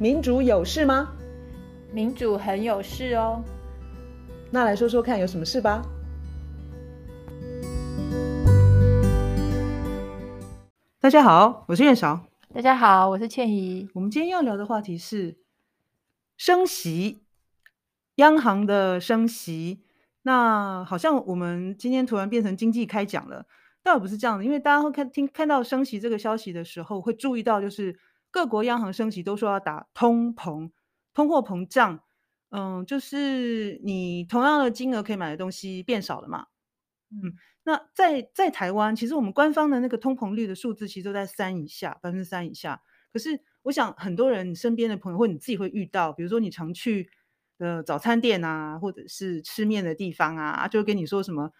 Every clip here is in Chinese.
民主有事吗？民主很有事哦。那来说说看，有什么事吧？大家好，我是苑韶。大家好，我是倩怡。我们今天要聊的话题是升息，央行的升息。那好像我们今天突然变成经济开讲了。倒也不是这样的，因为大家会看听看到升息这个消息的时候，会注意到就是各国央行升息都说要打通膨、通货膨胀，嗯，就是你同样的金额可以买的东西变少了嘛，嗯，那在在台湾，其实我们官方的那个通膨率的数字其实都在三以下，百分之三以下。可是我想很多人你身边的朋友或你自己会遇到，比如说你常去的早餐店啊，或者是吃面的地方啊，就跟你说什么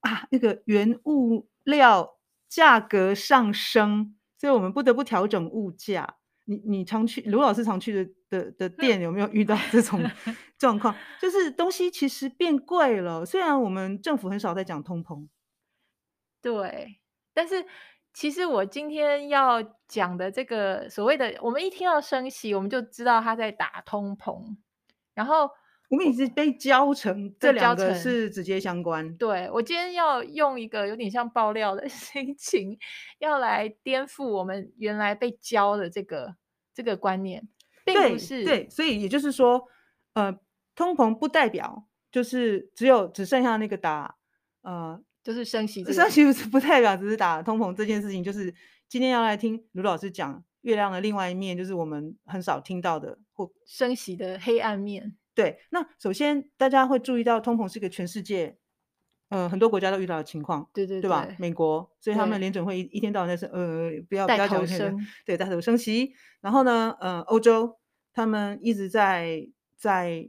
啊，那个原物。料价格上升，所以我们不得不调整物价。你你常去卢老师常去的的的店，有没有遇到这种 状况？就是东西其实变贵了，虽然我们政府很少在讲通膨，对，但是其实我今天要讲的这个所谓的，我们一听到升息，我们就知道他在打通膨，然后。我们一直被教成这两个是直接相关。对，我今天要用一个有点像爆料的 心情，要来颠覆我们原来被教的这个这个观念，并不是对，对，所以也就是说，呃，通膨不代表就是只有只剩下那个打呃，就是升息，升息不是不代表只是打通膨这件事情，就是今天要来听卢老师讲月亮的另外一面，就是我们很少听到的或升息的黑暗面。对，那首先大家会注意到，通膨是一个全世界，呃，很多国家都遇到的情况，对对对，对吧？美国，所以他们联准会一一天到晚在说，呃，不要不要讲升，对，带头升息。然后呢，呃，欧洲他们一直在在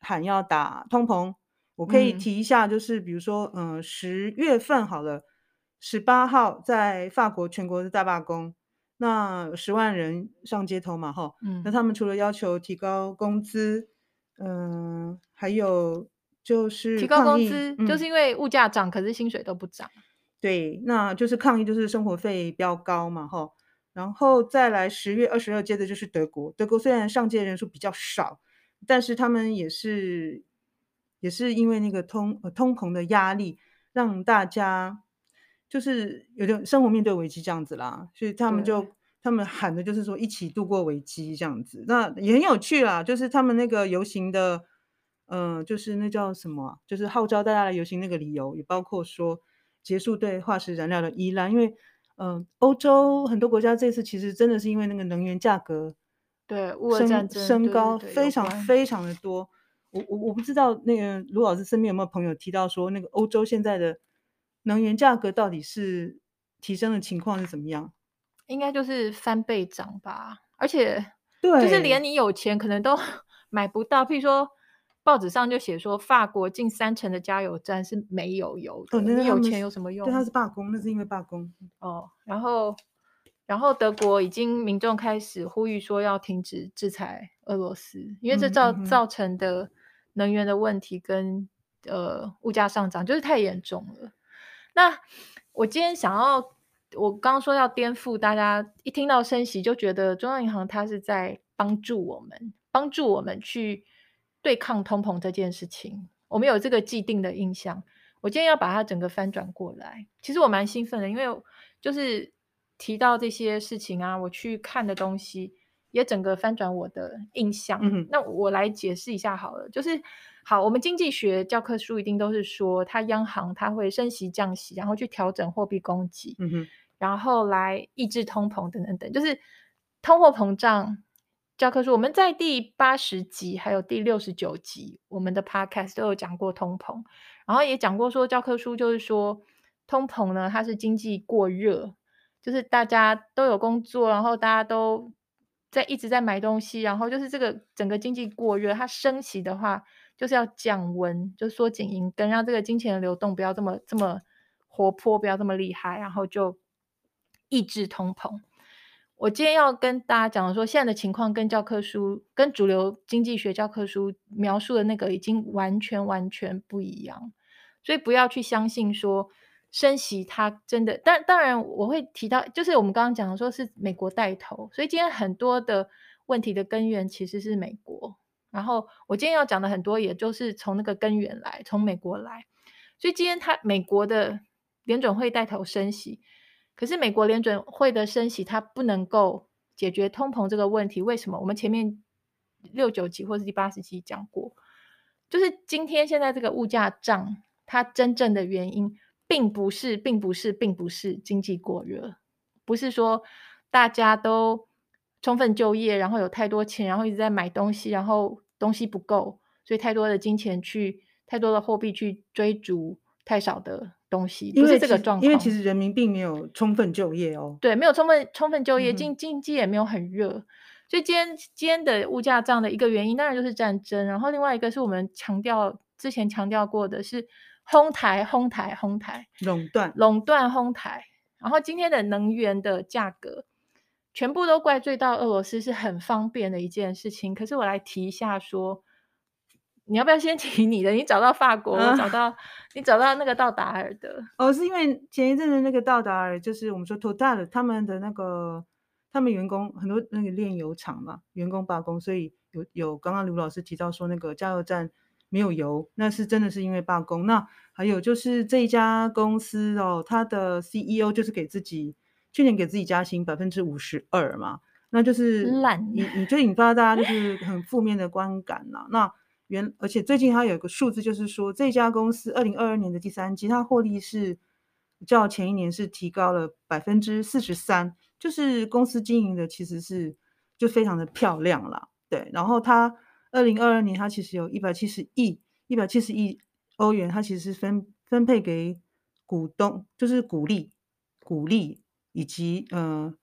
喊要打通膨。我可以提一下，就是比如说，嗯、呃，十月份好了，十八号在法国全国的大罢工，那十万人上街头嘛，哈，嗯，那他们除了要求提高工资。嗯，还有就是提高工资，嗯，就是因为物价涨，可是薪水都不涨。对，那就是抗议，就是生活费飙高嘛，哈。然后再来十月二十二，接着就是德国。德国虽然上街人数比较少，但是他们也是也是因为那个通呃通膨的压力，让大家就是有点生活面对危机这样子啦，所以他们就。他们喊的就是说一起度过危机这样子，那也很有趣啦。就是他们那个游行的，嗯、呃，就是那叫什么，就是号召大家来游行那个理由，也包括说结束对化石燃料的依赖。因为，嗯、呃，欧洲很多国家这次其实真的是因为那个能源价格对升升高非常非常的多。我我我不知道那个卢老师身边有没有朋友提到说，那个欧洲现在的能源价格到底是提升的情况是怎么样？应该就是翻倍涨吧，而且对就是连你有钱可能都 买不到。譬如说，报纸上就写说，法国近三成的加油站是没有油的。哦、你有钱有什么用？对，他是罢工，那是因为罢工。哦，然后，然后德国已经民众开始呼吁说要停止制裁俄罗斯，因为这造、嗯、造成的能源的问题跟呃物价上涨就是太严重了。那我今天想要。我刚刚说要颠覆大家，一听到升息就觉得中央银行它是在帮助我们，帮助我们去对抗通膨这件事情。我们有这个既定的印象。我今天要把它整个翻转过来。其实我蛮兴奋的，因为就是提到这些事情啊，我去看的东西也整个翻转我的印象。嗯，那我来解释一下好了，就是。好，我们经济学教科书一定都是说，它央行它会升息降息，然后去调整货币供给，嗯哼，然后来抑制通膨等等等，就是通货膨胀教科书。我们在第八十集还有第六十九集，我们的 podcast 都有讲过通膨，然后也讲过说教科书就是说通膨呢，它是经济过热，就是大家都有工作，然后大家都在一直在买东西，然后就是这个整个经济过热，它升息的话。就是要降温，就缩紧银根，让这个金钱的流动不要这么这么活泼，不要这么厉害，然后就抑制通膨。我今天要跟大家讲的说，现在的情况跟教科书、跟主流经济学教科书描述的那个已经完全完全不一样，所以不要去相信说升息它真的。但当然我会提到，就是我们刚刚讲的说是美国带头，所以今天很多的问题的根源其实是美国。然后我今天要讲的很多，也就是从那个根源来，从美国来。所以今天他美国的联准会带头升息，可是美国联准会的升息它不能够解决通膨这个问题。为什么？我们前面六九集或是第八十集讲过，就是今天现在这个物价涨，它真正的原因并不是，并不是，并不是经济过热，不是说大家都。充分就业，然后有太多钱，然后一直在买东西，然后东西不够，所以太多的金钱去，太多的货币去追逐太少的东西，不是这个状况。因为其实人民并没有充分就业哦，对，没有充分充分就业，经经济也没有很热，所以今天今天的物价涨的一个原因，当然就是战争，然后另外一个是我们强调之前强调过的是哄抬哄抬哄抬垄断垄断哄抬，然后今天的能源的价格。全部都怪罪到俄罗斯是很方便的一件事情，可是我来提一下说，你要不要先 提你的？你找到法国，啊、我找到你找到那个道达尔的哦，是因为前一阵子那个道达尔就是我们说 Total 他们的那个他们员工很多那个炼油厂嘛，员工罢工，所以有有刚刚卢老师提到说那个加油站没有油，那是真的是因为罢工。那还有就是这一家公司哦，它的 CEO 就是给自己。去年给自己加薪百分之五十二嘛，那就是你你就引发大家就是很负面的观感啦。那原而且最近它有一个数字，就是说这家公司二零二二年的第三季，它获利是较前一年是提高了百分之四十三，就是公司经营的其实是就非常的漂亮啦。对，然后它二零二二年它其实有一百七十亿一百七十亿欧元，它其实是分分配给股东，就是股利股利。以及呃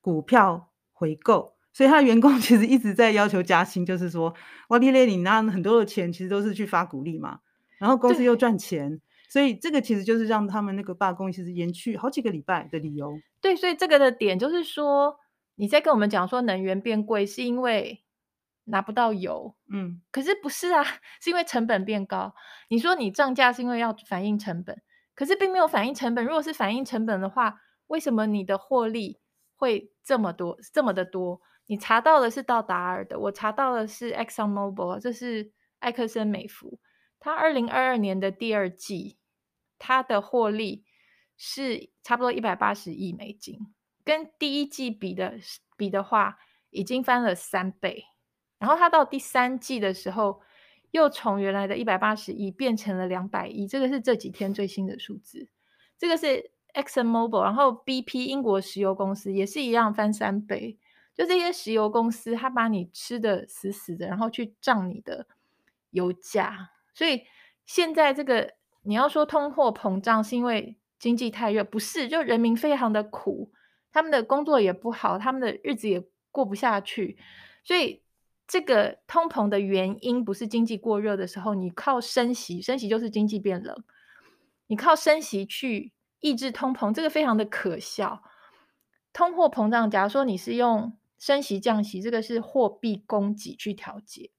股票回购，所以他的员工 其实一直在要求加薪，就是说，哇，你咧，你拿很多的钱，其实都是去发股利嘛，然后公司又赚钱，所以这个其实就是让他们那个罢工其实延续好几个礼拜的理由。对，所以这个的点就是说，你在跟我们讲说能源变贵是因为拿不到油，嗯，可是不是啊，是因为成本变高。你说你涨价是因为要反映成本，可是并没有反映成本。如果是反映成本的话，为什么你的获利会这么多，这么的多？你查到的是道达尔的，我查到的是 Exxon Mobil，这是埃克森美孚。它二零二二年的第二季，它的获利是差不多一百八十亿美金，跟第一季比的比的话，已经翻了三倍。然后它到第三季的时候，又从原来的一百八十亿变成了两百亿，这个是这几天最新的数字，这个是。Exxon Mobil，然后 BP 英国石油公司也是一样翻三倍，就这些石油公司，它把你吃的死死的，然后去涨你的油价。所以现在这个你要说通货膨胀是因为经济太热，不是，就人民非常的苦，他们的工作也不好，他们的日子也过不下去。所以这个通膨的原因不是经济过热的时候，你靠升息，升息就是经济变冷，你靠升息去。抑制通膨，这个非常的可笑。通货膨胀，假如说你是用升息降息，这个是货币供给去调节。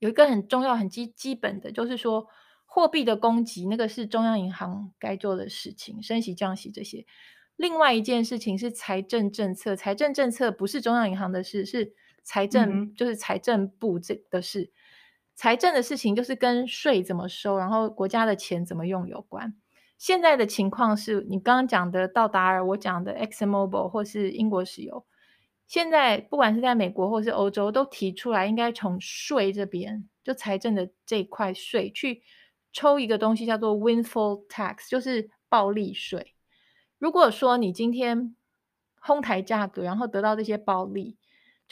有一个很重要、很基基本的，就是说货币的供给，那个是中央银行该做的事情，升息降息这些。另外一件事情是财政政策，财政政策不是中央银行的事，是财政，嗯、就是财政部这的事。财政的事情就是跟税怎么收，然后国家的钱怎么用有关。现在的情况是你刚刚讲的道达尔，我讲的 Exxon Mobil 或是英国石油，现在不管是在美国或是欧洲，都提出来应该从税这边，就财政的这块税去抽一个东西，叫做 windfall tax，就是暴利税。如果说你今天哄抬价格，然后得到这些暴利，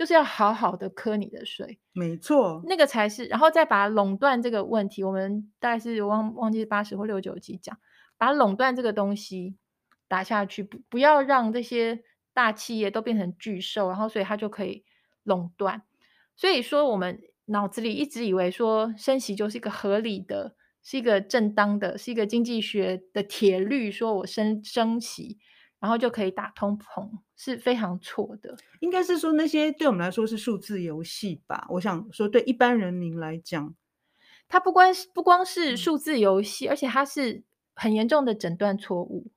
就是要好好的磕你的税。没错，那个才是，然后再把垄断这个问题，我们大概是忘忘记八十或六九集讲。把垄断这个东西打下去，不不要让这些大企业都变成巨兽，然后所以它就可以垄断。所以说，我们脑子里一直以为说升息就是一个合理的，是一个正当的，是一个经济学的铁律，说我升升息，然后就可以打通膨，是非常错的。应该是说那些对我们来说是数字游戏吧？我想说，对一般人民来讲，它不光是不光是数字游戏，而且它是。很严重的诊断错误，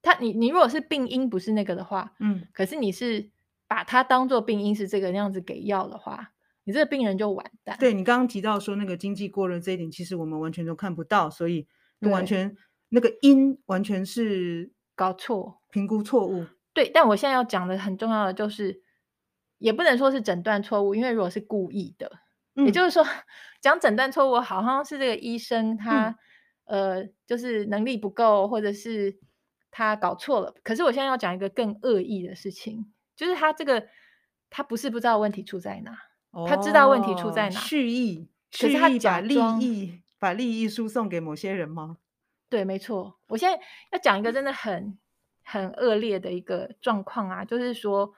他你你如果是病因不是那个的话，嗯，可是你是把它当做病因是这个那样子给药的话，你这个病人就完蛋。对，你刚刚提到说那个经济过热这一点，其实我们完全都看不到，所以完全那个因完全是搞错，评估错误。对，但我现在要讲的很重要的就是，也不能说是诊断错误，因为如果是故意的，嗯、也就是说讲诊断错误，好像是这个医生他、嗯、呃就是能力不够，或者是他搞错了。可是我现在要讲一个更恶意的事情。就是他这个，他不是不知道问题出在哪，哦、他知道问题出在哪，蓄意，可是他把利益把利益输送给某些人吗？对，没错。我现在要讲一个真的很很恶劣的一个状况啊，就是说，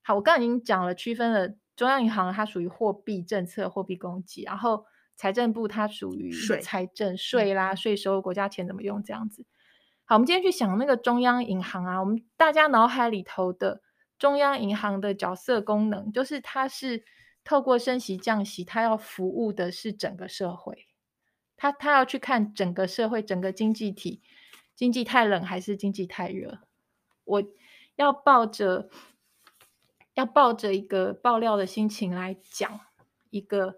好，我刚刚已经讲了，区分了中央银行它属于货币政策、货币供给，然后财政部它属于财政税啦、税收、国家钱怎么用这样子。好，我们今天去想那个中央银行啊，我们大家脑海里头的。中央银行的角色功能，就是它是透过升息降息，它要服务的是整个社会，它它要去看整个社会、整个经济体，经济太冷还是经济太热。我要抱着要抱着一个爆料的心情来讲一个，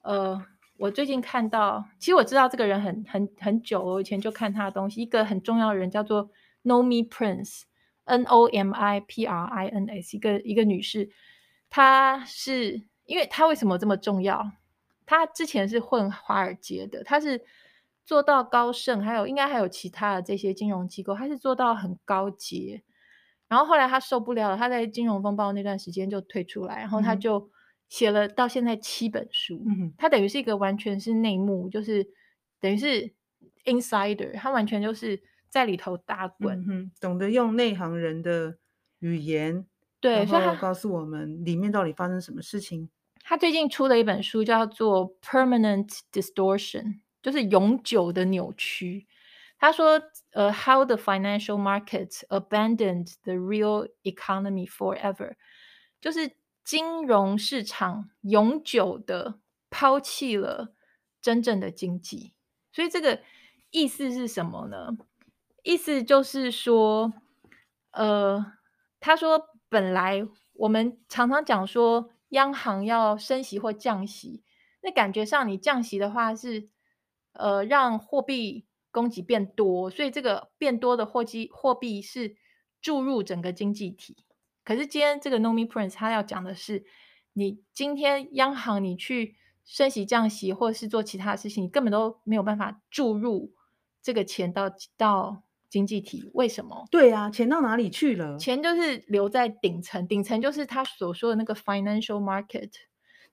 呃，我最近看到，其实我知道这个人很很很久，我以前就看他的东西，一个很重要的人叫做 Nomi Prince。N O M I P R I N S，一个一个女士，她是因为她为什么这么重要？她之前是混华尔街的，她是做到高盛，还有应该还有其他的这些金融机构，他是做到很高阶。然后后来他受不了了，他在金融风暴那段时间就退出来，然后他就写了到现在七本书。嗯，他等于是一个完全是内幕，就是等于是 insider，他完全就是。在里头打滚，嗯，懂得用内行人的语言，对，然后告诉我们里面到底发生什么事情。他最近出了一本书，叫做《Permanent Distortion》，就是永久的扭曲。他说，呃，How the financial markets abandoned the real economy forever，就是金融市场永久的抛弃了真正的经济。所以这个意思是什么呢？意思就是说，呃，他说本来我们常常讲说央行要升息或降息，那感觉上你降息的话是，呃，让货币供给变多，所以这个变多的货币货币是注入整个经济体。可是今天这个 Nomi Prince 他要讲的是，你今天央行你去升息降息或者是做其他事情，你根本都没有办法注入这个钱到到。经济体为什么？对啊，钱到哪里去了？钱就是留在顶层，顶层就是他所说的那个 financial market。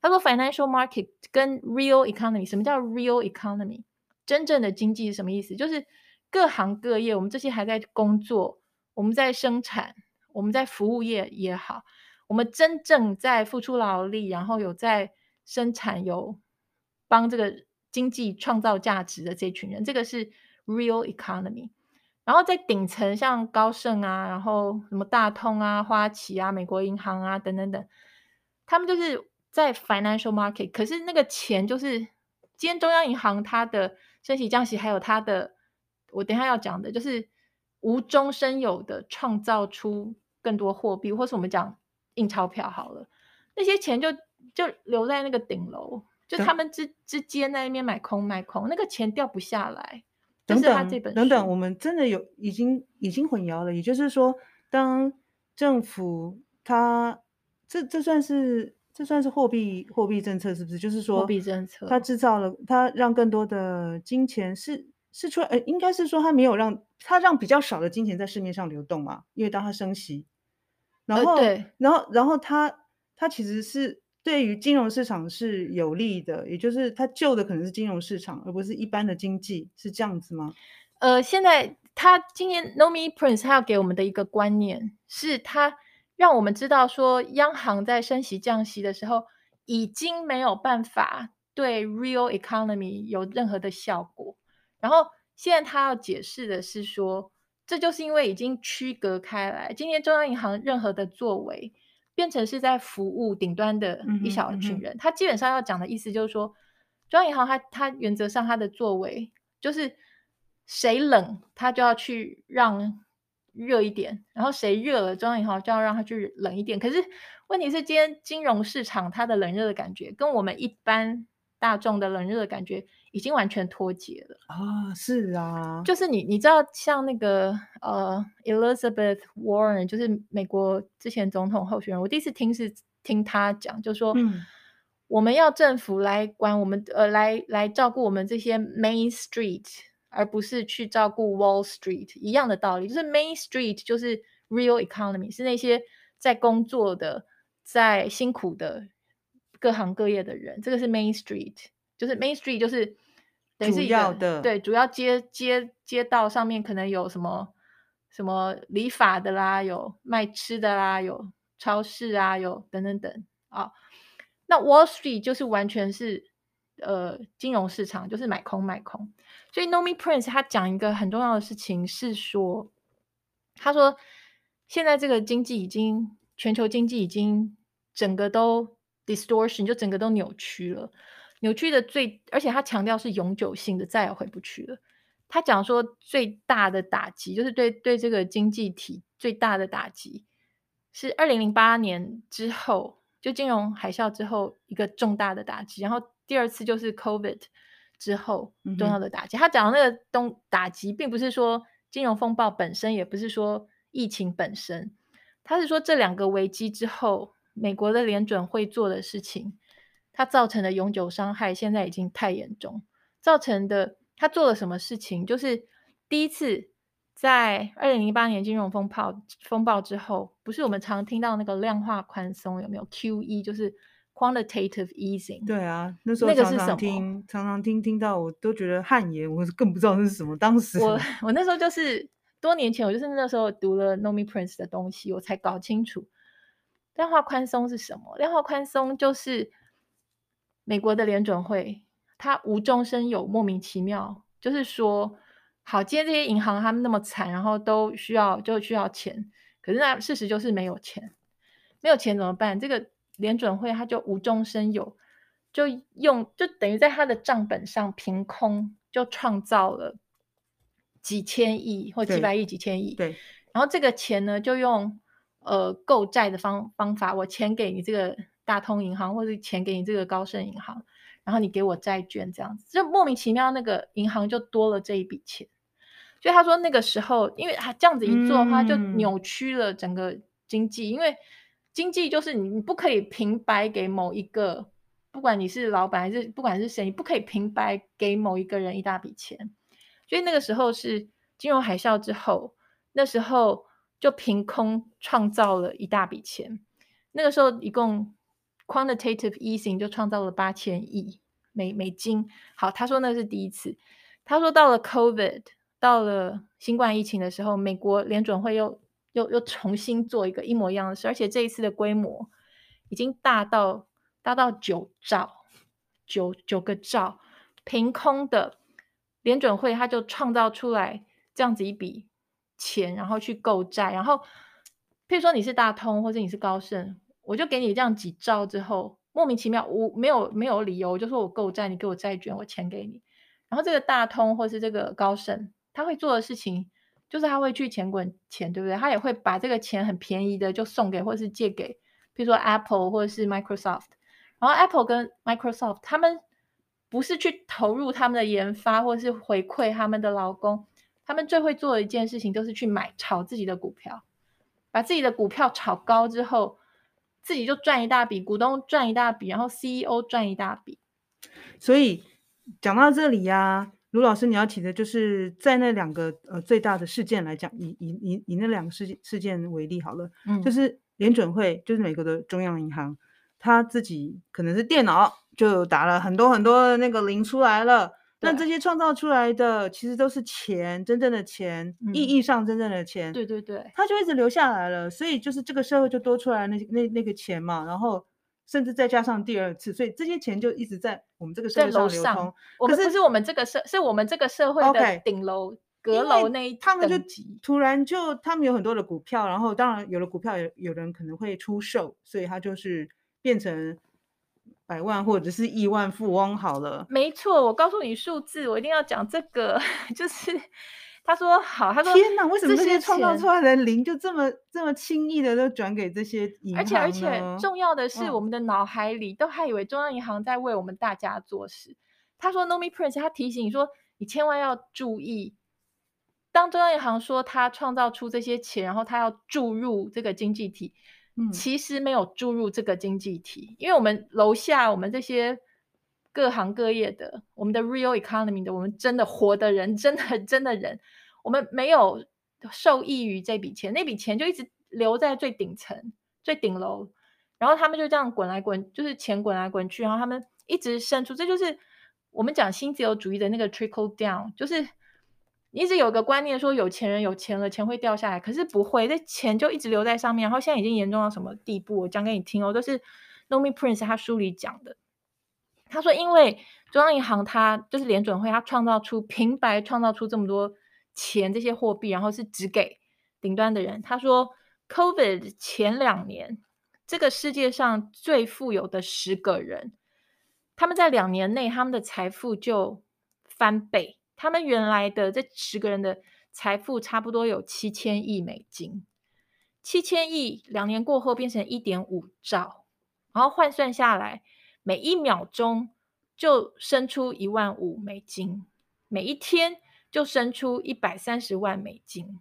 他说 financial market 跟 real economy，什么叫 real economy？真正的经济是什么意思？就是各行各业，我们这些还在工作，我们在生产，我们在服务业也好，我们真正在付出劳力，然后有在生产，有帮这个经济创造价值的这群人，这个是 real economy。然后在顶层，像高盛啊，然后什么大通啊、花旗啊、美国银行啊等等等，他们就是在 financial market。可是那个钱就是，今天中央银行它的升息降息，还有它的，我等一下要讲的，就是无中生有的创造出更多货币，或是我们讲印钞票好了，那些钱就就留在那个顶楼，就他们之之间在那边买空卖空，那个钱掉不下来。等等等等，我们真的有已经已经混淆了。也就是说，当政府它这这算是这算是货币货币政策是不是？就是说，货币政策它制造了，它让更多的金钱是是出来，呃，应该是说它没有让它让比较少的金钱在市面上流动嘛？因为当它升息，然后、呃、对，然后然后它它其实是。对于金融市场是有利的，也就是它救的可能是金融市场，而不是一般的经济，是这样子吗？呃，现在他今年 Nomi Prince 他要给我们的一个观念，是他让我们知道说，央行在升息降息的时候，已经没有办法对 real economy 有任何的效果。然后现在他要解释的是说，这就是因为已经区隔开来，今天中央银行任何的作为。变成是在服务顶端的一小群人，他、基本上要讲的意思就是说，中央银行它它原则上它的作为就是谁冷，他就要去让热一点，然后谁热了，中央银行就要让它去冷一点。可是问题是，今天金融市场它的冷热的感觉，跟我们一般大众的冷热的感觉已经完全脱节了啊！是啊，就是你你知道，像那个呃，Elizabeth Warren，就是美国之前总统候选人，我第一次听是听他讲，就说，嗯，我们要政府来管我们，呃，来来照顾我们这些 Main Street。而不是去照顾 Wall Street 一样的道理，就是 Main Street 就是 real economy，是那些在工作的、在辛苦的各行各业的人，这个是 Main Street，就是 Main Street 就是等于是一个主要的，对，主要街街街道上面可能有什么什么理发的啦，有卖吃的啦，有超市啊，有等等等啊。那 Wall Street 就是完全是。呃，金融市场就是买空卖空，所以 Nomi Prince 他讲一个很重要的事情是说，他说现在这个经济已经全球经济已经整个都 distortion，就整个都扭曲了，扭曲的最，而且他强调是永久性的，再也回不去了。他讲说最大的打击就是对对这个经济体最大的打击是二零零八年之后，就金融海啸之后一个重大的打击，然后。第二次就是 COVID 之后重要的打击。嗯、他讲的那个东打击，并不是说金融风暴本身，也不是说疫情本身，他是说这两个危机之后，美国的联准会做的事情，它造成的永久伤害现在已经太严重。造成的他做了什么事情？就是第一次在二零零八年金融风暴风暴之后，不是我们常听到那个量化宽松有没有 QE？就是。Quantitative easing，对啊，那时候常常听，常常听听到，我都觉得汗颜，我更不知道那是什么。当时我 我那时候就是多年前，我就是那时候读了 Nomi Prince 的东西，我才搞清楚量化宽松是什么。量化宽松就是美国的联准会，它无中生有，莫名其妙，就是说，好，今天这些银行他们那么惨，然后都需要就需要钱，可是那事实就是没有钱，没有钱怎么办？这个。联准会他就无中生有，就用就等于在他的账本上凭空就创造了几千亿或几百亿、几千亿。对，然后这个钱呢，就用呃购债的方方法，我钱给你这个大通银行，或者钱给你这个高盛银行，然后你给我债券，这样子就莫名其妙那个银行就多了这一笔钱。所以他说那个时候，因为他这样子一做的话，就扭曲了整个经济，嗯、因为。经济就是你，你不可以平白给某一个，不管你是老板还是不管是谁，你不可以平白给某一个人一大笔钱。所以那个时候是金融海啸之后，那时候就凭空创造了一大笔钱。那个时候一共 quantitative easing 就创造了八千亿美美金。好，他说那是第一次。他说到了 COVID，到了新冠疫情的时候，美国联准会又。又又重新做一个一模一样的事，而且这一次的规模已经大到大到九兆，九九个兆，凭空的联准会他就创造出来这样子一笔钱，然后去购债，然后譬如说你是大通或者你是高盛，我就给你这样几兆之后，莫名其妙我没有没有理由，我就说我购债，你给我债券，我钱给你，然后这个大通或是这个高盛他会做的事情。就是他会去钱滚钱，对不对？他也会把这个钱很便宜的就送给或者是借给，比如说 Apple 或者是 Microsoft。然后 Apple 跟 Microsoft 他们不是去投入他们的研发或者是回馈他们的劳工，他们最会做的一件事情就是去买炒自己的股票，把自己的股票炒高之后，自己就赚一大笔，股东赚一大笔，然后 CEO 赚一大笔。所以讲到这里呀、卢老师，你要提的就是在那两个呃最大的事件来讲，以以以以那两个事件事件为例好了，嗯，就是联准会，就是美国的中央银行，他自己可能是电脑就打了很多很多的那个零出来了，那这些创造出来的其实都是钱，真正的钱，嗯、意义上真正的钱，对对对，他就一直留下来了，所以就是这个社会就多出来那那那个钱嘛，然后。甚至再加上第二次，所以这些钱就一直在我们这个社会上流通。可是是我们这个社，是我们这个社会的顶楼阁楼那一他们就突然就他们有很多的股票，然后当然有了股票，有有人可能会出售，所以他就是变成百万或者是亿万富翁好了。没错，我告诉你数字，我一定要讲这个，就是他说好，他说天哪，为什么这些创造出来的零就这么这么轻易的都转给这些银行？而且而且重要的是，我们的脑海里都还以为中央银行在为我们大家做事。嗯、他说，Nomi Prince，他提醒你说，你千万要注意，当中央银行说他创造出这些钱，然后他要注入这个经济体，嗯，其实没有注入这个经济体，因为我们楼下我们这些。各行各业的，我们的 real economy 的，我们真的活的人，真的真的人，我们没有受益于这笔钱，那笔钱就一直留在最顶层、最顶楼，然后他们就这样滚来滚，就是钱滚来滚去，然后他们一直生出，这就是我们讲新自由主义的那个 trickle down，就是一直有个观念说有钱人有钱了，钱会掉下来，可是不会，这钱就一直留在上面，然后现在已经严重到什么地步？我讲给你听哦，都是 Nomi Prince 他书里讲的。他说：“因为中央银行，它就是联准会，它创造出平白创造出这么多钱，这些货币，然后是只给顶端的人。”他说：“COVID 前两年，这个世界上最富有的十个人，他们在两年内，他们的财富就翻倍。他们原来的这十个人的财富差不多有七千亿美金，七千亿两年过后变成一点五兆，然后换算下来。”每一秒钟就生出一万五美金，每一天就生出一百三十万美金。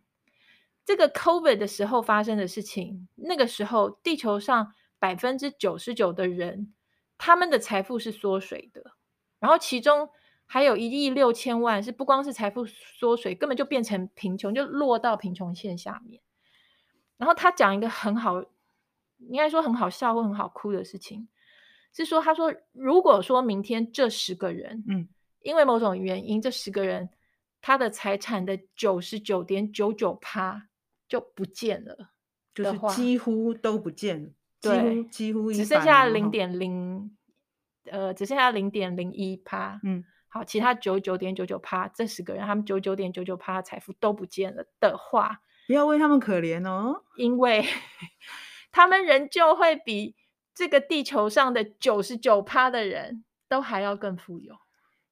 这个 COVID 的时候发生的事情，那个时候地球上百分之九十九的人，他们的财富是缩水的，然后其中还有一亿六千万是不光是财富缩水，根本就变成贫穷，就落到贫穷线下面。然后他讲一个很好，应该说很好笑或很好哭的事情。是说，他说，如果说明天这十个人，嗯，因为某种原因，这十个人他的财产的九十九点九九趴就不见了，就是几乎都不见了，对，几乎只剩下零点零，呃，只剩下零点零一趴，嗯，好，其他九九点九九趴，这十个人他们九九点九九趴财富都不见了的话，不要为他们可怜哦，因为 他们仍旧会比。这个地球上的九十九趴的人都还要更富有，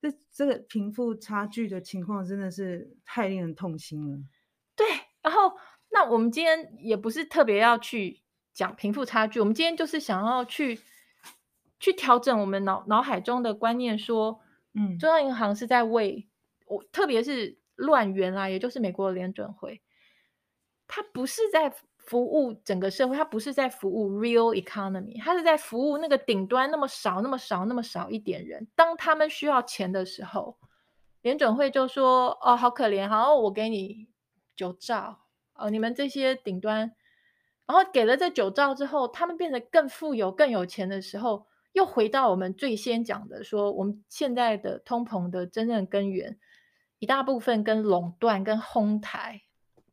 这这个贫富差距的情况真的是太令人痛心了。对，然后那我们今天也不是特别要去讲贫富差距，我们今天就是想要去去调整我们脑脑海中的观念，说，嗯，中央银行是在为我，特别是乱源啊，也就是美国的联准会，它不是在。服务整个社会，它不是在服务 real economy，它是在服务那个顶端那么少、那么少、那么少一点人。当他们需要钱的时候，联准会就说：“哦，好可怜，好，我给你九兆哦，你们这些顶端。”然后给了这九兆之后，他们变得更富有、更有钱的时候，又回到我们最先讲的说，我们现在的通膨的真正根源，一大部分跟垄断、跟哄抬，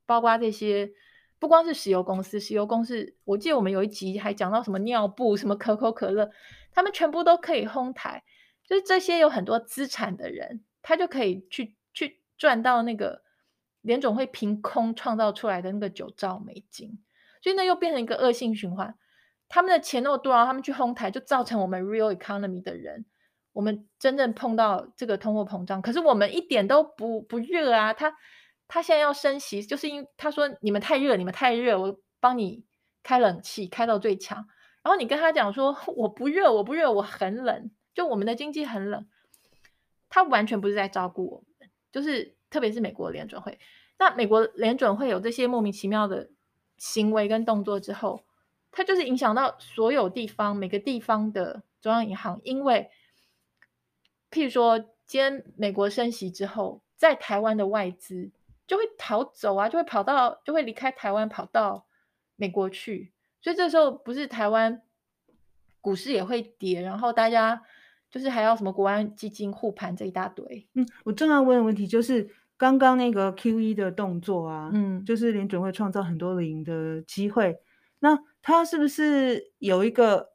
包括这些。不光是石油公司，石油公司，我记得我们有一集还讲到什么尿布、什么可口可乐，他们全部都可以哄抬，就是这些有很多资产的人，他就可以去去赚到那个联总会凭空创造出来的那个九兆美金，所以那又变成一个恶性循环。他们的钱那么多，然后他们去哄抬，就造成我们 real economy 的人，我们真正碰到这个通货膨胀，可是我们一点都不不热啊，他。他现在要升息，就是因为他说你们太热，你们太热，我帮你开冷气开到最强。然后你跟他讲说我不热，我不热，我很冷，就我们的经济很冷。他完全不是在照顾我们，就是特别是美国联准会。那美国联准会有这些莫名其妙的行为跟动作之后，它就是影响到所有地方每个地方的中央银行，因为譬如说今天美国升息之后，在台湾的外资。就会逃走啊，就会跑到，就会离开台湾，跑到美国去。所以这时候不是台湾股市也会跌，然后大家就是还要什么国安基金护盘这一大堆。嗯，我正要问的问题就是刚刚那个 QE 的动作啊，嗯，就是联准会创造很多零的机会，那它是不是有一个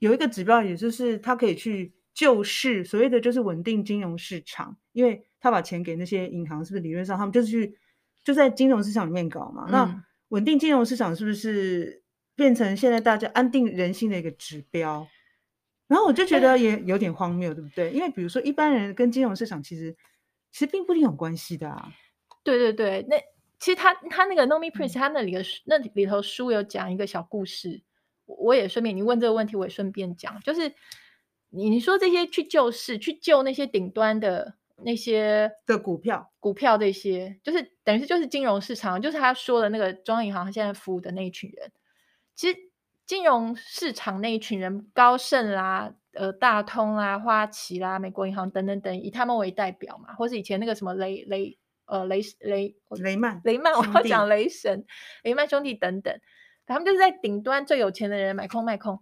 有一个指标，也就是它可以去救市，所谓的就是稳定金融市场，因为。他把钱给那些银行，是不是理论上他们就是去就在金融市场里面搞嘛？嗯、那稳定金融市场是不是变成现在大家安定人心的一个指标？然后我就觉得也有点荒谬，对不对？因为比如说一般人跟金融市场其实其实并不一定有关系的啊。对对对，那其实他他那个 Nomi Prince，他那里的那里头书有讲一个小故事，我也顺便你问这个问题，我也顺便讲，就是你你说这些去救市，去救那些顶端的那些的股票，股票这些，就是等于是就是金融市场，就是他说的那个中央银行现在服务的那一群人，其实金融市场那一群人，高盛啦。呃，大通啦、啊、花旗啦、美国银行等等等，以他们为代表嘛，或是以前那个什么雷雷呃雷雷雷曼雷曼，我要讲雷神雷曼兄弟等等，他们就是在顶端最有钱的人买空卖空。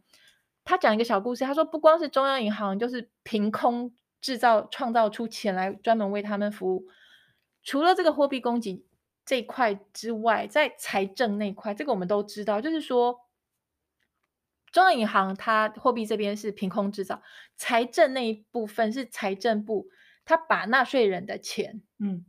他讲一个小故事，他说不光是中央银行，就是凭空制造创造出钱来专门为他们服务。除了这个货币供给这一块之外，在财政那一块，这个我们都知道，就是说。中央银行它货币这边是凭空制造，财政那一部分是财政部，他把纳税人的钱，嗯，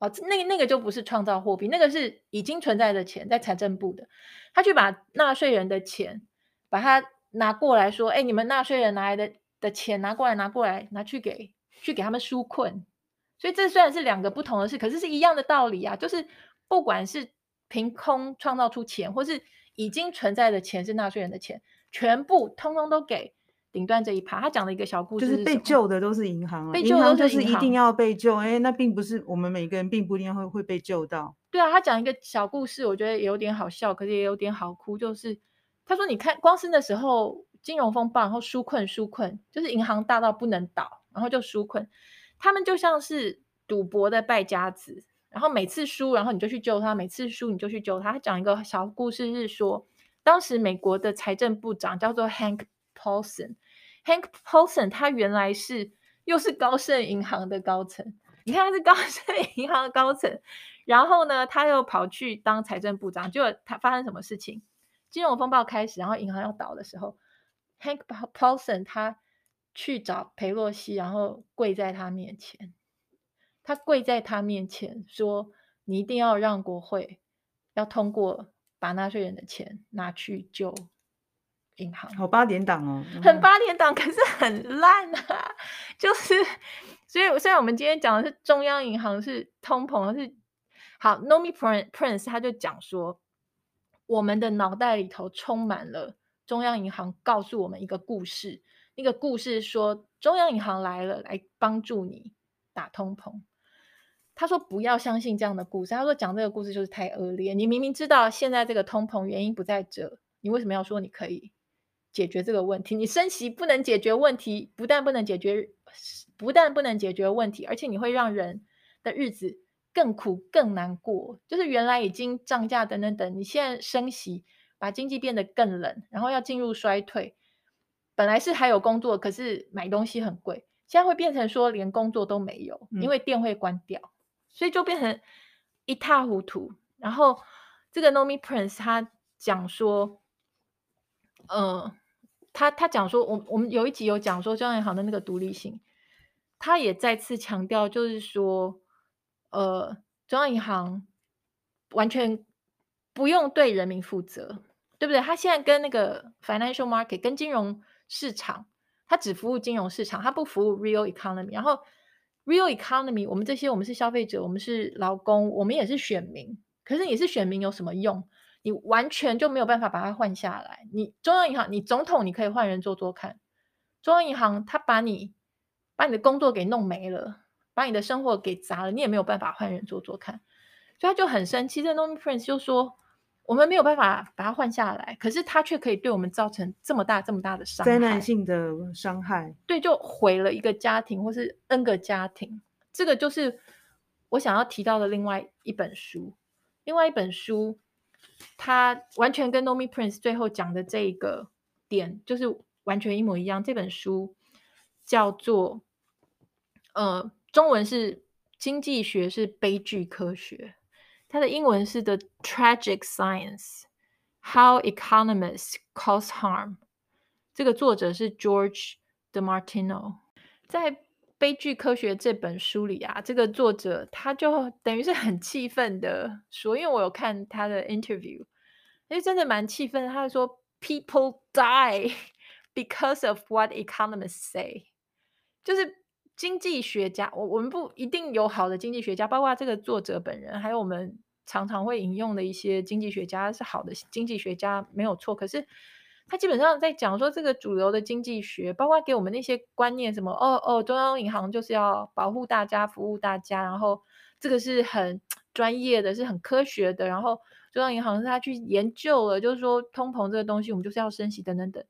哦，那那个就不是创造货币，那个是已经存在的钱，在财政部的，他去把纳税人的钱，把它拿过来说，哎，你们纳税人拿来的的钱拿过来，拿过来，拿去给去给他们纾困，所以这虽然是两个不同的事，可是是一样的道理啊，就是不管是凭空创造出钱，或是已经存在的钱是纳税人的钱。全部通通都给顶端这一趴。他讲了一个小故事，就是被救的都是银行，被救的就是一定要被救。哎，那并不是我们每个人并不一定会会被救到。对啊，他讲一个小故事，我觉得也有点好笑，可是也有点好哭。就是他说，你看，光是那时候金融风暴，然后纾困纾困，就是银行大到不能倒，然后就纾困，他们就像是赌博的败家子，然后每次输，然后你就去救他，每次输你就去救他。他讲一个小故事是说。当时美国的财政部长叫做 Hank Paulson，Hank Paulson 他原来是又是高盛银行的高层，你看他是高盛银行的高层，然后呢，他又跑去当财政部长，结果他发生什么事情？金融风暴开始，然后银行要倒的时候，Hank Paulson 他去找裴洛西，然后跪在他面前，他跪在他面前说：“你一定要让国会要通过。”把纳税人的钱拿去救银行，好八点档哦，很八点档，可是很烂啊！就是，所以虽然我们今天讲的是中央银行是通膨，是好，Nomi Prince 他就讲说，我们的脑袋里头充满了中央银行告诉我们一个故事，那个故事说中央银行来了，来帮助你打通膨。他说：“不要相信这样的故事。”他说：“讲这个故事就是太恶劣。你明明知道现在这个通膨原因不在这，你为什么要说你可以解决这个问题？你升息不能解决问题，不但不能解决，不但不能解决问题，而且你会让人的日子更苦、更难过。就是原来已经涨价等等等，你现在升息，把经济变得更冷，然后要进入衰退。本来是还有工作，可是买东西很贵，现在会变成说连工作都没有，因为店会关掉。”所以就变成一塌糊涂。然后这个 Nomi Prince 他讲说，呃，他他讲说，我我们有一集有讲说中央银行的那个独立性，他也再次强调，就是说，呃，中央银行完全不用对人民负责，对不对？他现在跟那个 financial market 跟金融市场，他只服务金融市场，他不服务 real economy。然后 Real economy，我们这些我们是消费者，我们是劳工，我们也是选民。可是你是选民有什么用？你完全就没有办法把它换下来。你中央银行，你总统你可以换人做做看。中央银行他把你把你的工作给弄没了，把你的生活给砸了，你也没有办法换人做做看。所以他就很生气。这 Nomi Prince 就说。我们没有办法把它换下来，可是它却可以对我们造成这么大、这么大的伤害，灾难性的伤害。对，就毁了一个家庭，或是 N 个家庭。这个就是我想要提到的另外一本书。另外一本书，它完全跟 Nomi Prince 最后讲的这一个点，就是完全一模一样。这本书叫做，呃，中文是经济学是悲剧科学。它的英文是 The Tragic Science: How Economists Cause Harm。这个作者是 George DeMartino。在《悲剧科学》这本书里啊，这个作者他就等于是很气愤的说，因为我有看他的 interview，因为真的蛮气愤。他就说：“People die because of what economists say。”就是经济学家，我我们不一定有好的经济学家，包括这个作者本人，还有我们常常会引用的一些经济学家是好的经济学家，没有错。可是他基本上在讲说，这个主流的经济学，包括给我们那些观念，什么哦哦，中央银行就是要保护大家、服务大家，然后这个是很专业的，是很科学的，然后中央银行是他去研究了，就是说通膨这个东西，我们就是要升息等等等。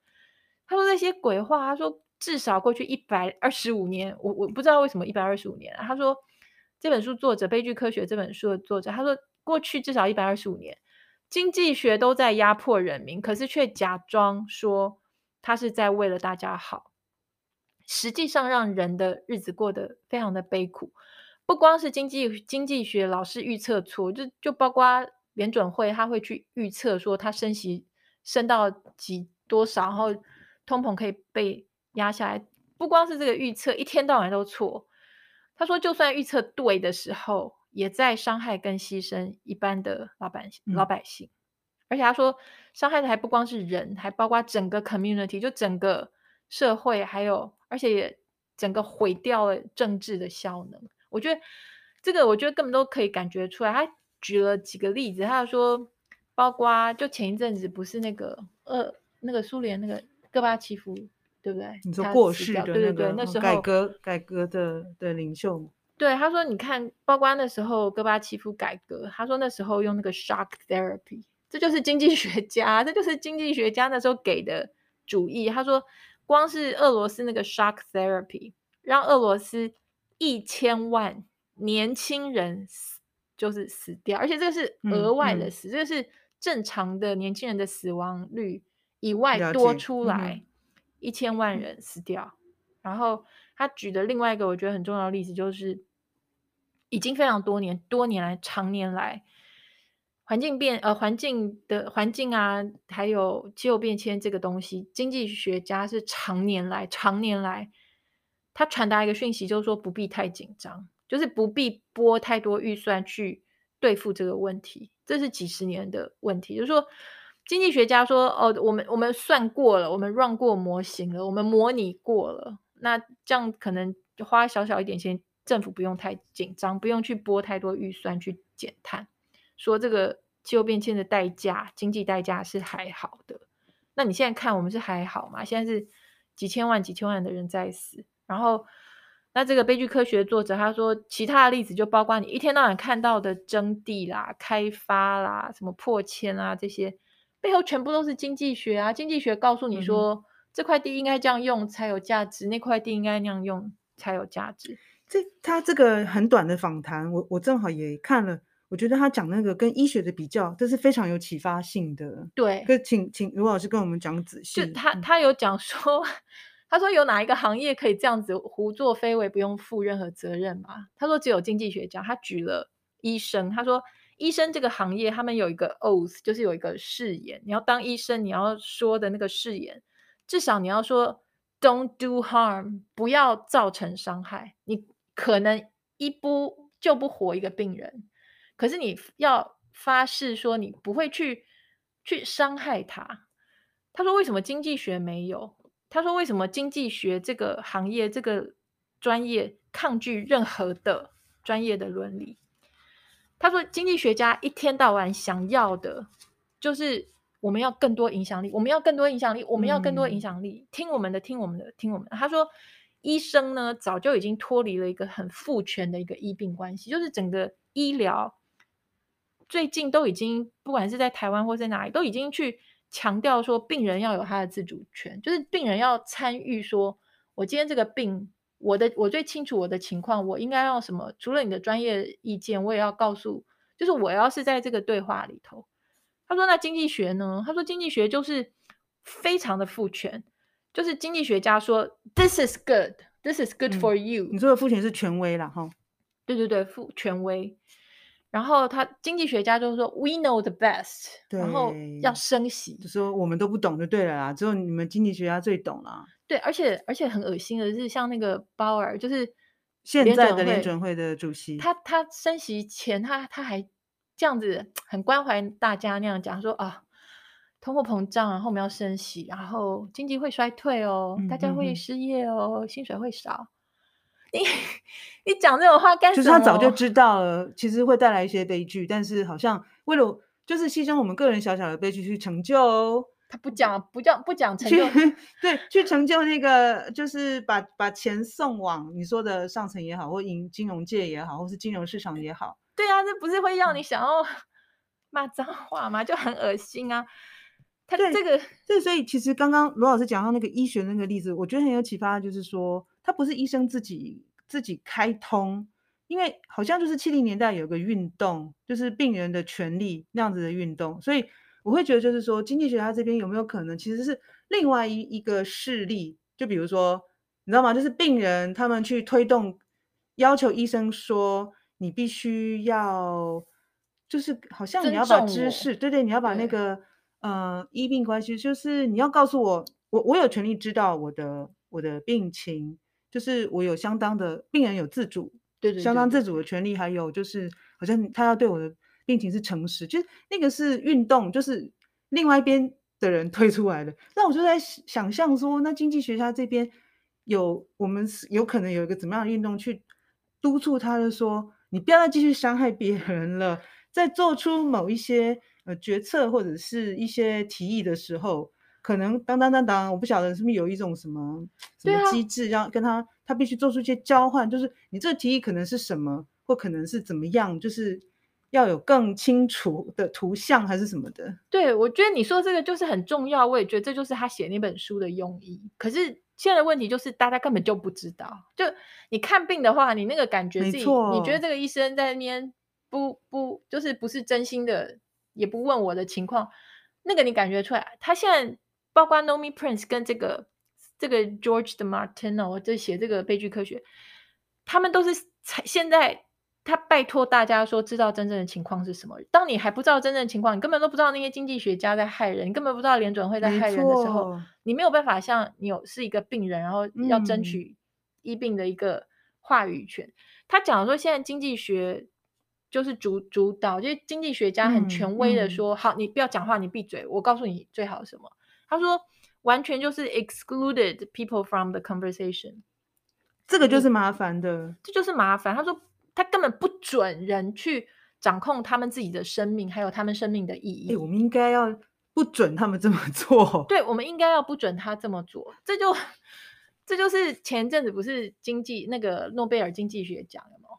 他说那些鬼话，他说至少过去一百二十五年，我我不知道为什么一百二十五年啊。他说这本书作者《悲剧科学》这本书的作者，他说过去至少一百二十五年，经济学都在压迫人民，可是却假装说他是在为了大家好，实际上让人的日子过得非常的悲苦。不光是经济经济学老是预测错，就就包括联准会，他会去预测说他升息升到几多少，然后。通膨可以被压下来，不光是这个预测，一天到晚都错。他说，就算预测对的时候，也在伤害跟牺牲一般的老百姓。老百姓，而且他说，伤害的还不光是人，还包括整个 community，就整个社会，还有，而且也整个毁掉了政治的效能。我觉得这个，我觉得根本都可以感觉出来。他举了几个例子，他说，包括就前一阵子不是那个呃，那个苏联那个。戈巴契夫，对不对？你说过世的、那个、对对对，那时候改革改革的的领袖。对，他说，你看，报关的时候戈巴契夫改革，他说那时候用那个 shock therapy，这就是经济学家，这就是经济学家那时候给的主意。他说，光是俄罗斯那个 shock therapy，让俄罗斯一千万年轻人死，就是死掉，而且这个是额外的死，嗯嗯、这个是正常的年轻人的死亡率。以外多出来一千万人死掉，嗯，然后他举的另外一个我觉得很重要的例子就是，已经非常多年多年来长年来环境变呃环境的环境啊，还有气候变迁这个东西，经济学家是长年来长年来他传达一个讯息，就是说不必太紧张，就是不必拨太多预算去对付这个问题，这是几十年的问题，就是说。经济学家说：“哦，我们我们算过了，我们 run 过模型了，我们模拟过了。那这样可能花小小一点钱，政府不用太紧张，不用去拨太多预算去减碳。说这个气候变迁的代价，经济代价是还好的。那你现在看，我们是还好吗？现在是几千万、几千万的人在死。然后，那这个悲剧科学作者他说，其他的例子就包括你一天到晚看到的征地啦、开发啦、什么破迁啊这些。”背后全部都是经济学啊！经济学告诉你说，嗯、这块地应该这样用才有价值，那块地应该那样用才有价值。这他这个很短的访谈，我我正好也看了，我觉得他讲那个跟医学的比较，这是非常有启发性的。对，可请请卢老师跟我们讲仔细。就他他有讲说，他说有哪一个行业可以这样子胡作非为，不用负任何责任嘛？他说只有经济学家。他举了医生，他说。医生这个行业，他们有一个 oath，就是有一个誓言。你要当医生，你要说的那个誓言，至少你要说 "Don't do harm"，不要造成伤害。你可能一不救不活一个病人，可是你要发誓说你不会去去伤害他。他说：“为什么经济学没有？”他说：“为什么经济学这个行业这个专业抗拒任何的专业的伦理？”他说：“经济学家一天到晚想要的，就是我们要更多影响力，我们要更多影响力，我们要更多影响力，嗯、听我们的，听我们的，听我们的。”他说：“医生呢，早就已经脱离了一个很父权的一个医病关系，就是整个医疗最近都已经，不管是在台湾或在哪里，都已经去强调说，病人要有他的自主权，就是病人要参与，说我今天这个病。”我的我最清楚我的情况，我应该要什么？除了你的专业意见，我也要告诉，就是我要是在这个对话里头。他说：“那经济学呢？”他说：“经济学就是非常的父权，就是经济学家说 ‘This is good, this is good for you’、嗯。你说的父权是权威了哈？对对对，父权威。然后他经济学家就是说 ‘We know the best’，然后要升息，就说我们都不懂就对了啦，只有你们经济学家最懂啦。”对，而且而且很恶心的是，像那个鲍尔，就是现在的联准会的主席，他他升息前，他他还这样子很关怀大家那样讲说啊，通货膨胀，然后我们要升息，然后经济会衰退哦，大家会失业哦，薪水会少。你你讲这种话干什么？就是他早就知道了，其实会带来一些悲剧，但是好像为了就是牺牲我们个人小小的悲剧去成就。他不讲，不讲，不讲成就，对，去成就那个，就是把把钱送往你说的上层也好，或银金融界也好，或是金融市场也好。对啊，这不是会让你想要 骂脏话吗？就很恶心啊。他这个，这所以其实刚刚罗老师讲到那个医学那个例子，我觉得很有启发，就是说他不是医生自己自己开通，因为好像就是七零年代有个运动，就是病人的权利那样子的运动，所以。我会觉得，就是说，经济学家这边有没有可能，其实是另外一一个势力？就比如说，你知道吗？就是病人他们去推动，要求医生说，你必须要，就是好像你要把知识，对对，你要把那个呃医病关系，就是你要告诉我，我我有权利知道我的我的病情，就是我有相当的病人有自主，对，对对，相当自主的权利，还有就是好像他要对我的。病情是诚实，就是那个是运动，就是另外一边的人 推出来的。那我就在想象说，那经济学家这边有我们有可能有一个怎么样的运动去督促他的说，你不要再继续伤害别人了，在做出某一些呃决策或者是一些提议的时候，可能当当当当，我不晓得是不是有一种什么什么机制，让跟他他必须做出一些交换，就是你这个提议可能是什么，或可能是怎么样，就是。要有更清楚的图像还是什么的？对，我觉得你说这个就是很重要，我也觉得这就是他写那本书的用意。可是现在的问题就是大家根本就不知道，就你看病的话，你那个感觉自己，你觉得这个医生在那边不不就是不是真心的，也不问我的情况，那个你感觉出来。他现在包括 Nomi Prince 跟这个这个 George DeMartino 就写这个悲剧科学，他们都是才现在。他拜托大家说，知道真正的情况是什么。当你还不知道真正的情况，你根本都不知道那些经济学家在害人，你根本不知道联准会在害人的时候，你没有办法像你有是一个病人，然后要争取医病的一个话语权。嗯、他讲说，现在经济学就是主主导，就是经济学家很权威的说，嗯嗯、好，你不要讲话，你闭嘴，我告诉你最好什么。他说，完全就是 excluded people from the conversation，这个就是麻烦的，这就是麻烦。他说。他根本不准人去掌控他们自己的生命，还有他们生命的意义。欸，我们应该要不准他们这么 做。对，我们应该要不准他这么做。这就这就是前阵子不是经济那个诺贝尔经济学奖了吗？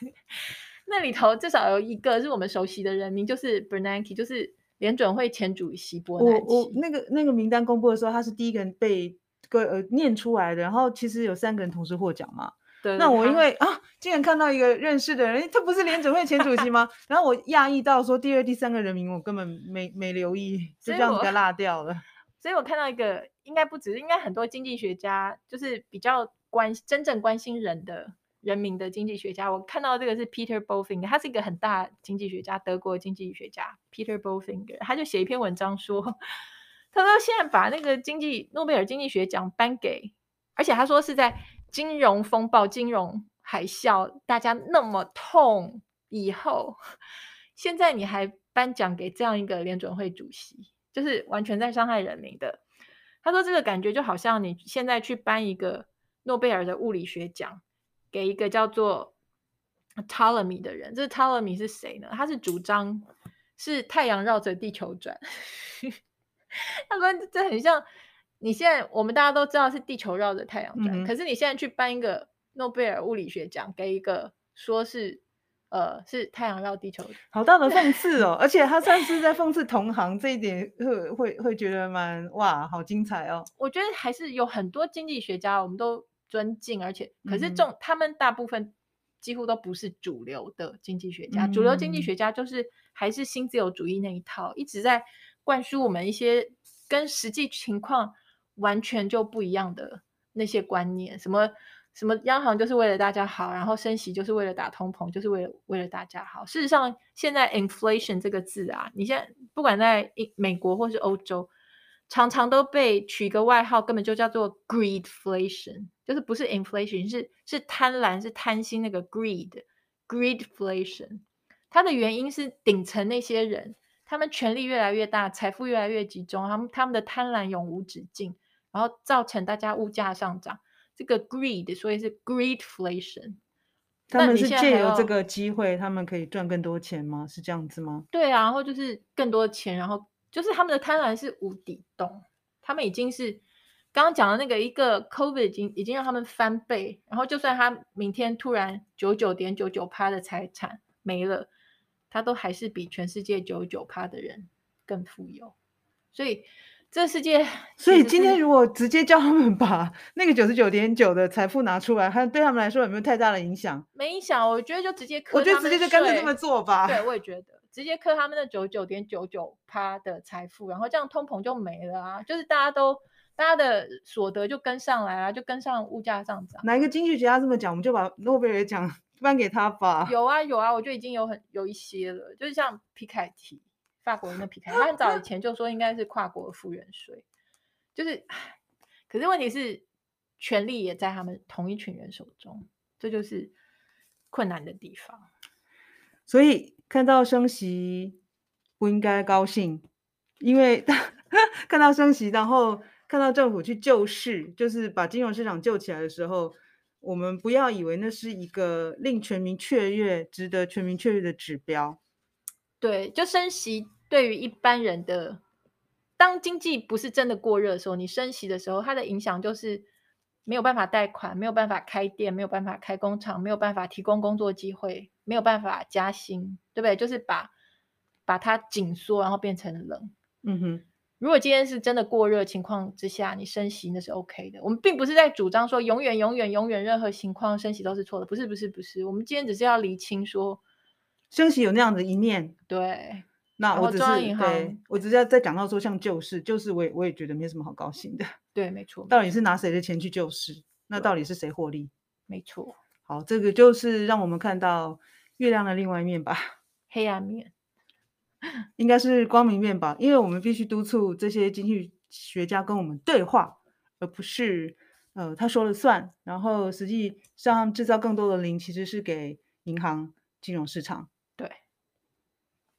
那里头至少有一个是我们熟悉的人名，就是 Bernanke，就是联准会前主席伯南奇。我我那个那个名单公布的时候，他是第一个人被个呃念出来的。然后其实有三个人同时获奖嘛。对那我因为啊，竟然看到一个认识的人，他不是联准会前主席吗？然后我讶异到说，第二、第三个人名我根本没没留意，就这样子给落掉了。所以我看到一个，应该不止，应该很多经济学家，就是比较关真正关心人的人民的经济学家。我看到这个是 Peter Bofinger，他是一个很大经济学家，德国经济学家 Peter Bofinger，他就写一篇文章说，他说现在把那个经济诺贝尔经济学奖颁给，而且他说是在。金融风暴、金融海啸，大家那么痛以后，现在你还颁奖给这样一个联准会主席，就是完全在伤害人民的。他说这个感觉就好像你现在去颁一个诺贝尔的物理学奖给一个叫做 Ptolemy 的人。这 Ptolemy 是谁呢？他是主张是太阳绕着地球转。他说这很像。你现在我们大家都知道是地球绕着太阳转，嗯、可是你现在去颁一个诺贝尔物理学奖给一个说是呃是太阳绕地球，好大的讽刺哦！而且他算是在 讽刺同行这一点会会会觉得蛮哇，好精彩哦！我觉得还是有很多经济学家我们都尊敬，而且可是这种、嗯、他们大部分几乎都不是主流的经济学家，嗯、主流经济学家就是还是新自由主义那一套，一直在灌输我们一些跟实际情况。完全就不一样的那些观念，什么什么央行就是为了大家好，然后升息就是为了打通膨，就是为了为了大家好。事实上，现在 inflation 这个字啊，你现在不管在美国或是欧洲，常常都被取一个外号，根本就叫做 greedflation，就是不是 inflation，是是贪婪，是贪心那个 greed，greedflation。它的原因是顶层那些人，他们权力越来越大，财富越来越集中，他们他们的贪婪永无止境。然后造成大家物价上涨，这个 greed，所以是 greedflation。他们是借由这个机会，他们可以赚更多钱吗？是这样子吗？对啊，然后就是更多钱，然后就是他们的贪婪是无底洞，他们已经是刚刚讲的那个一个 COVID 已经已经让他们翻倍，然后就算他明天突然九九点九九趴的财产没了，他都还是比全世界九九趴的人更富有，所以。这世界，所以今天如果直接叫他们把那个九十九点九的财富拿出来，还对他们来说有没有太大的影响？没影响，我觉得就直接课。我觉得直接就干脆这么做吧。对，我也觉得直接课他们的九十九点九九趴的财富，然后这样通膨就没了啊！就是大家都大家的所得就跟上来了，就跟上物价上涨。哪一个经济学家这么讲，我们就把诺贝尔奖 颁给他吧。有啊有啊，我觉得已经有很有一些了，就是像皮凯提。法国人的皮凯，他很早以前就说应该是跨国的富人税，就是，可是问题是，权力也在他们同一群人手中，这就是困难的地方。所以看到升息不应该高兴，因为 看到升息，然后看到政府去救市，就是把金融市场救起来的时候，我们不要以为那是一个令全民雀跃、值得全民雀跃的指标。对，就升息。对于一般人的，当经济不是真的过热的时候，你升息的时候，它的影响就是没有办法贷款，没有办法开店，没有办法开工厂，没有办法提供工作机会，没有办法加薪，对不对？就是把把它紧缩，然后变成冷。嗯哼。如果今天是真的过热情况之下，你升息那是 OK 的。我们并不是在主张说永远、永远、永远任何情况升息都是错的，不是，不是，不是。我们今天只是要厘清说，升息有那样的一面，对。那我只是对，我只是要再讲到说，像救市，救市我也我也觉得没什么好高兴的。对，没错。到底是拿谁的钱去救市？那到底是谁获利？没错。好，这个就是让我们看到月亮的另外一面吧。黑暗面，应该是光明面吧？因为我们必须督促这些经济学家跟我们对话，而不是呃他说了算。然后实际上制造更多的零，其实是给银行、金融市场。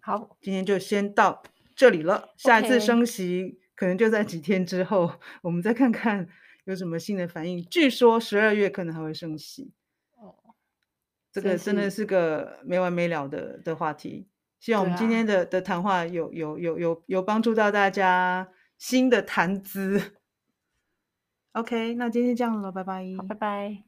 好，今天就先到这里了。下一次升息可能就在几天之后，我们再看看有什么新的反应。据说十二月可能还会升息。哦，这个真的是个没完没了的的话题。希望我们今天的、啊、的谈话有有有有有帮助到大家新的谈资。OK，那今天这样了，拜拜。好，拜拜。